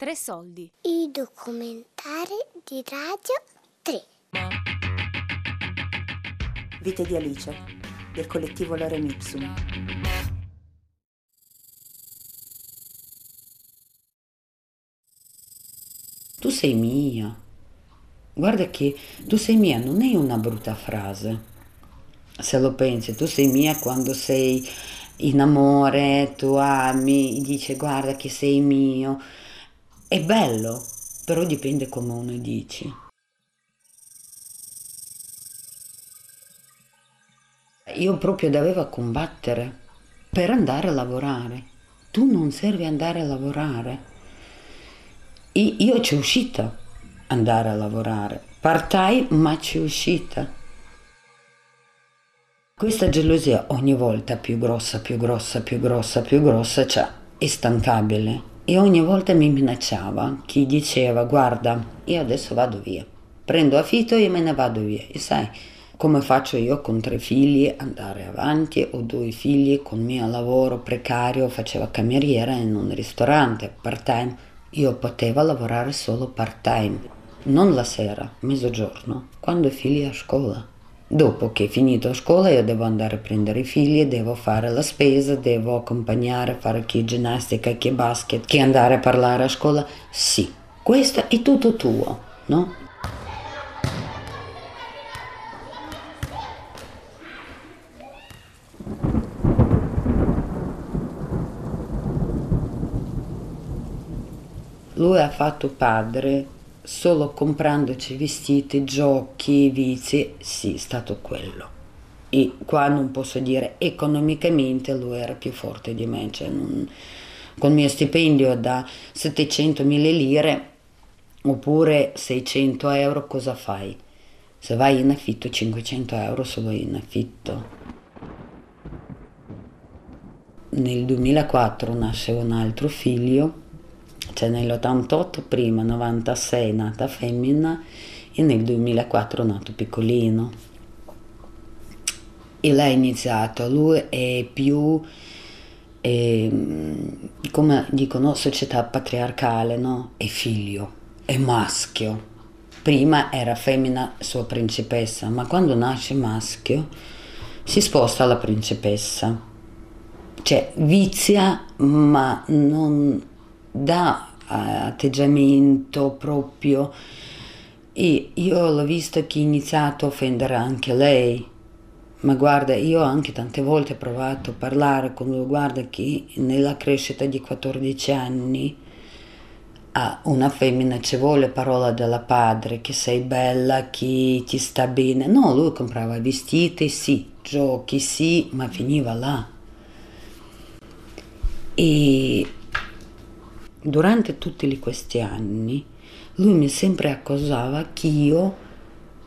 Tre soldi. I documentari di Radio 3. Vite di Alice, del collettivo Lorem Ipsum. Tu sei mia. Guarda che tu sei mia non è una brutta frase. Se lo pensi, tu sei mia quando sei in amore, tu ami, dice guarda che sei mio. È bello, però dipende come uno dici. Io proprio dovevo combattere per andare a lavorare. Tu non servi andare a lavorare. Io ci uscita andare a lavorare, part time ma ci uscita. Questa gelosia ogni volta più grossa, più grossa, più grossa, più grossa, cioè è stancabile. E ogni volta mi minacciava chi diceva guarda, io adesso vado via, prendo affitto e me ne vado via. E sai come faccio io con tre figli andare avanti o due figli con mio lavoro precario, faceva cameriera in un ristorante part time. Io potevo lavorare solo part time, non la sera, mezzogiorno, quando i figli a scuola. Dopo che è finito scuola io devo andare a prendere i figli, devo fare la spesa, devo accompagnare, fare chi ginnastica, chi basket, chi andare a parlare a scuola. Sì, questo è tutto tuo, no? Lui ha fatto padre solo comprandoci vestiti, giochi, vizi, sì, è stato quello. E qua non posso dire economicamente lui era più forte di me, cioè non, con il mio stipendio da 700.000 lire oppure 600 euro cosa fai? Se vai in affitto 500 euro solo in affitto. Nel 2004 nasce un altro figlio cioè nell'88 prima, 96 nata femmina e nel 2004 nato piccolino. E lei ha iniziato, lui è più, è, come dicono, società patriarcale, no? È figlio, è maschio. Prima era femmina, sua principessa, ma quando nasce maschio si sposta alla principessa. Cioè vizia, ma non dà atteggiamento proprio. E io l'ho visto che ha iniziato a offendere anche lei. Ma guarda io anche tante volte ho provato a parlare con lui. Guarda che nella crescita di 14 anni a una femmina ci vuole parola della padre che sei bella che ti sta bene. No lui comprava vestiti sì giochi sì ma finiva là. E durante tutti questi anni lui mi sempre accusava che io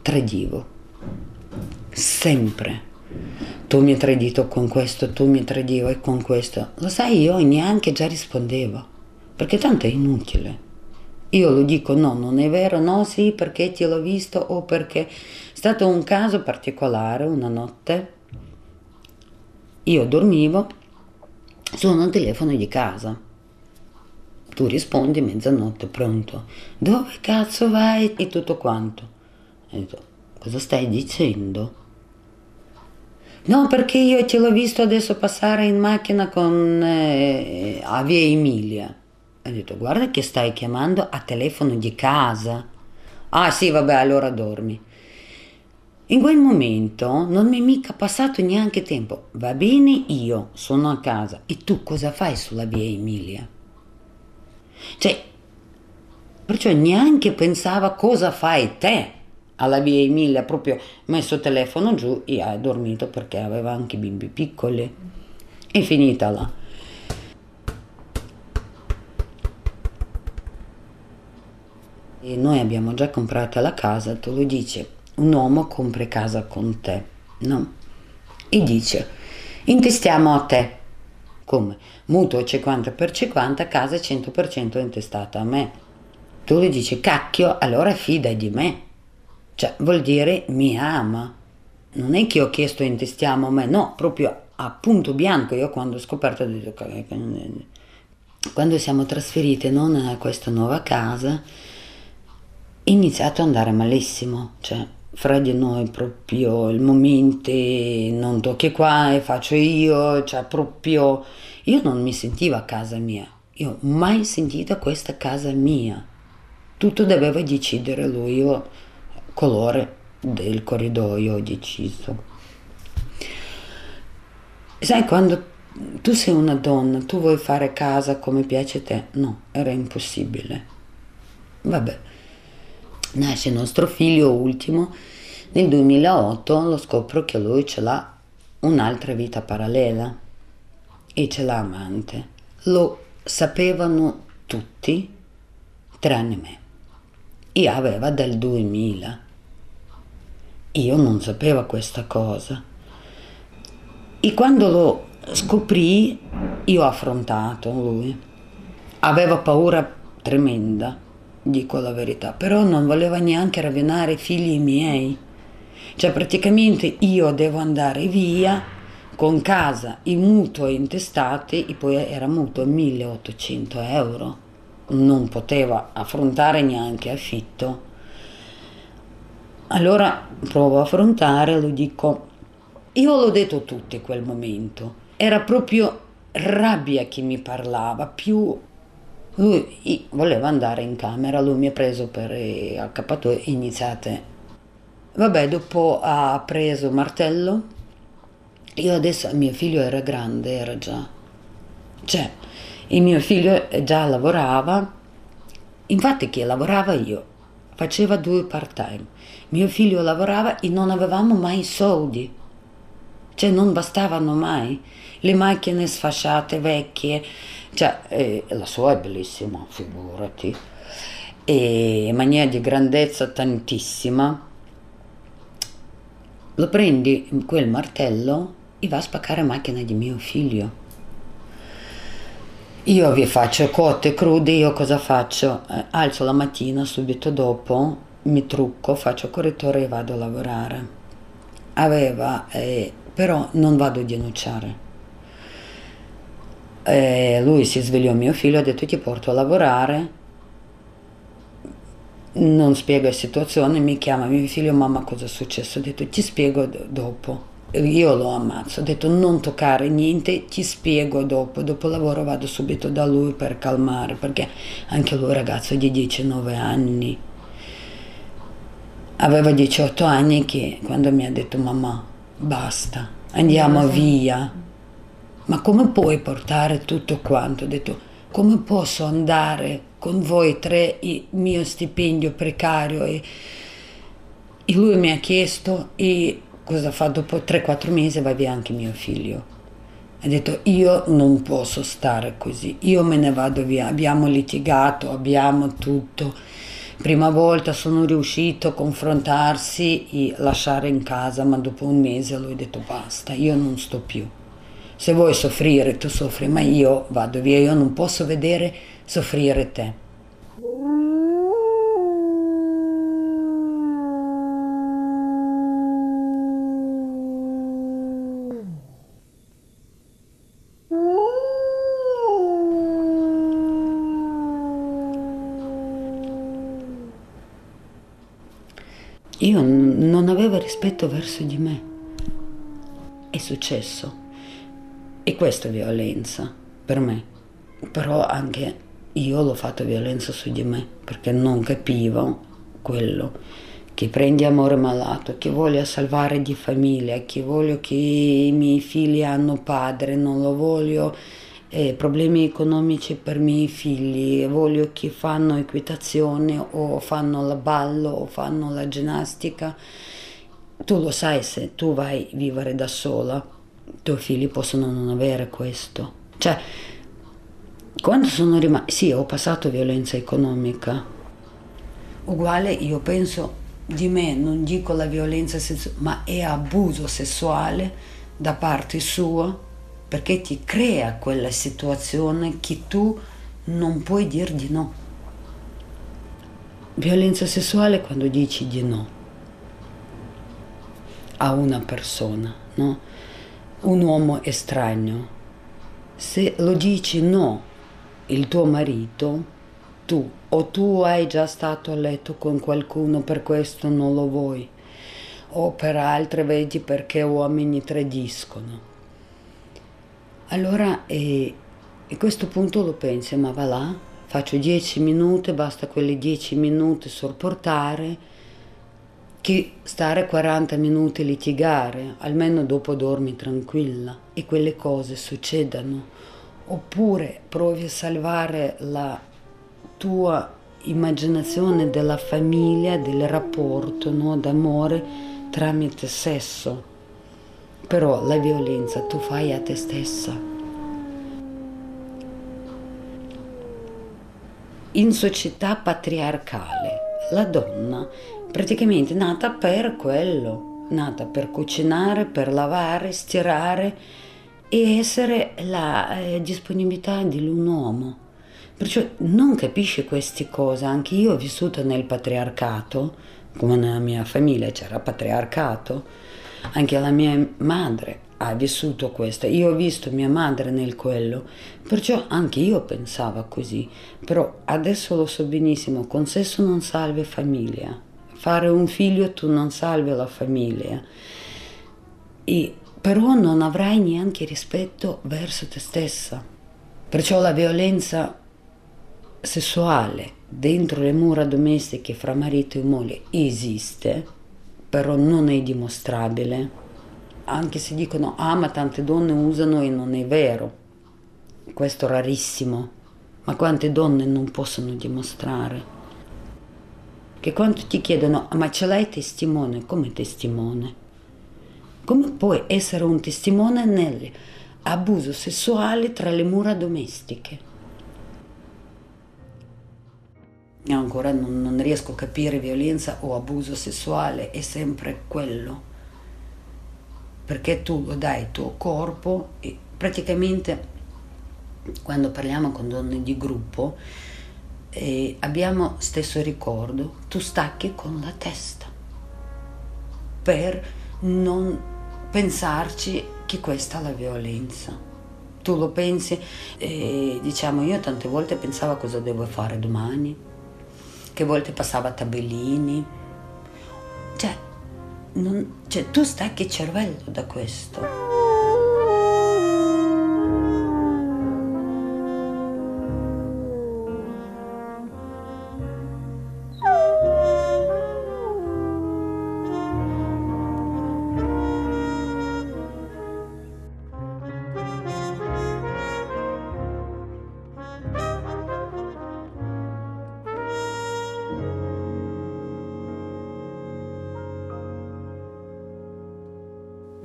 tradivo. Sempre. Tu mi hai tradito con questo, tu mi tradivi con questo. Lo sai, io neanche già rispondevo, perché tanto è inutile. Io lo dico no, non è vero, no, sì, perché ti l'ho visto o perché è stato un caso particolare, una notte. Io dormivo, suona il telefono di casa tu rispondi mezzanotte, pronto. Dove cazzo vai? E tutto quanto. E detto, cosa stai dicendo? No, perché io te l'ho visto adesso passare in macchina con, eh, a via Emilia. Ho detto, guarda che stai chiamando a telefono di casa. Ah sì, vabbè, allora dormi. In quel momento non mi è mica passato neanche tempo. Va bene, io sono a casa. E tu cosa fai sulla via Emilia? Cioè, perciò neanche pensava cosa fai te alla via Emilia, proprio messo il telefono giù e ha dormito perché aveva anche bimbi piccoli. È finita là. E noi abbiamo già comprato la casa, tu lo dici, un uomo compra casa con te, no? E dice, intestiamo a te. Come? Mutuo 50 per 50, casa 100% intestata a me. Tu gli dici, cacchio, allora fida di me. Cioè, vuol dire mi ama. Non è che ho chiesto intestiamo a me, no, proprio a punto bianco. Io quando ho scoperto ho detto, quando siamo trasferiti non a questa nuova casa, è iniziato ad andare malissimo, cioè fra di noi proprio il momento non tocchi qua e faccio io, cioè proprio io non mi sentivo a casa mia, io ho mai sentito questa casa mia, tutto doveva decidere lui, io colore del corridoio ho deciso. Sai quando tu sei una donna, tu vuoi fare casa come piace a te? No, era impossibile. Vabbè, nasce il nostro figlio ultimo, nel 2008 lo scopro che lui ce l'ha un'altra vita parallela e ce l'ha amante. Lo sapevano tutti, tranne me. E aveva dal 2000. Io non sapevo questa cosa. E quando lo scoprì, io ho affrontato lui. Aveva paura tremenda, dico la verità, però non voleva neanche rovinare i figli miei. Cioè praticamente io devo andare via con casa, i mutuo intestati e poi era mutuo 1800 euro. Non poteva affrontare neanche affitto. Allora provo a affrontare, lo dico, io l'ho detto tutti quel momento, era proprio rabbia che mi parlava, più lui voleva andare in camera, lui mi ha preso per accappatoio e iniziate. Vabbè, dopo ha preso martello, io adesso, mio figlio era grande, era già, cioè, il mio figlio già lavorava, infatti che lavorava? Io, faceva due part time, mio figlio lavorava e non avevamo mai soldi, cioè non bastavano mai, le macchine sfasciate, vecchie, cioè eh, la sua è bellissima, figurati, e maniera di grandezza tantissima, lo prendi quel martello e va a spaccare macchina di mio figlio. Io vi faccio cotte crude, io cosa faccio? Eh, alzo la mattina, subito dopo, mi trucco, faccio correttore e vado a lavorare. Aveva, eh, però non vado a denunciare. Eh, lui si svegliò mio figlio, ha detto ti porto a lavorare, non spiega la situazione, mi chiama mio figlio, mamma cosa è successo? Ho detto ti spiego dopo. Io lo ammazzo, ho detto non toccare niente, ti spiego dopo, dopo lavoro vado subito da lui per calmare, perché anche lui ragazzo di 19 anni, aveva 18 anni che quando mi ha detto mamma basta, andiamo via, ma come puoi portare tutto quanto? Ho detto come posso andare con voi tre, il mio stipendio precario e, e lui mi ha chiesto e cosa fa dopo 3-4 mesi va via anche mio figlio. Ha detto io non posso stare così, io me ne vado via, abbiamo litigato, abbiamo tutto. Prima volta sono riuscito a confrontarsi e lasciare in casa, ma dopo un mese lui ha detto basta, io non sto più. Se vuoi soffrire, tu soffri, ma io vado via, io non posso vedere soffrire te. io non avevo rispetto verso di me. È successo. E questa è violenza per me. Però anche io l'ho fatto violenza su di me perché non capivo quello che prendi amore malato, che voglio salvare di famiglia, che voglio che i miei figli hanno padre, non lo voglio eh, problemi economici per i miei figli, voglio che fanno equitazione o fanno la ballo o fanno la ginnastica. Tu lo sai se tu vai a vivere da sola, tuoi figli possono non avere questo. Cioè, quando sono rimasta, sì, ho passato violenza economica, uguale io penso di me, non dico la violenza sessuale, ma è abuso sessuale da parte sua perché ti crea quella situazione che tu non puoi dire di no. Violenza sessuale quando dici di no a una persona, no? Un uomo estraneo. Se lo dici no il tuo marito, tu, o tu hai già stato a letto con qualcuno, per questo non lo vuoi, o per altre vedi perché uomini tradiscono. Allora eh, a questo punto lo pensi, ma va là, faccio dieci minuti, basta quelle dieci minuti sopportare, che stare 40 minuti a litigare, almeno dopo dormi tranquilla e quelle cose succedano. Oppure provi a salvare la tua immaginazione della famiglia, del rapporto no, d'amore tramite sesso. Però la violenza tu fai a te stessa. In società patriarcale la donna praticamente nata per quello, nata per cucinare, per lavare, stirare e essere la eh, disponibilità di un uomo. Perciò non capisce queste cose, anche io ho vissuto nel patriarcato, come nella mia famiglia c'era patriarcato, anche la mia madre ha vissuto questo, io ho visto mia madre nel quello, perciò anche io pensavo così, però adesso lo so benissimo, con sesso non salve famiglia, fare un figlio tu non salvi la famiglia, e, però non avrai neanche rispetto verso te stessa. Perciò la violenza sessuale dentro le mura domestiche fra marito e moglie esiste, però non è dimostrabile. Anche se dicono, ah ma tante donne usano e non è vero. Questo è rarissimo. Ma quante donne non possono dimostrare? Che quando ti chiedono ma ce l'hai testimone, come testimone? Come puoi essere un testimone nell'abuso sessuale tra le mura domestiche? Io ancora non, non riesco a capire violenza o abuso sessuale, è sempre quello. Perché tu lo dai il tuo corpo e praticamente quando parliamo con donne di gruppo, eh, abbiamo stesso ricordo, tu stacchi con la testa per non pensarci che questa è la violenza. Tu lo pensi, eh, diciamo, io tante volte pensavo cosa devo fare domani, che volte passava tabellini, cioè, non, cioè tu stacchi il cervello da questo.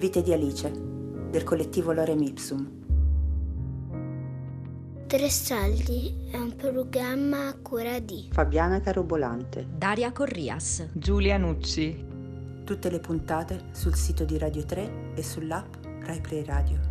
Vite di Alice, del collettivo Lorem Ipsum. Tre Saldi è un programma a cura di Fabiana Carobolante, Daria Corrias, Giulia Nucci. Tutte le puntate sul sito di Radio 3 e sull'app RaiPlay Radio.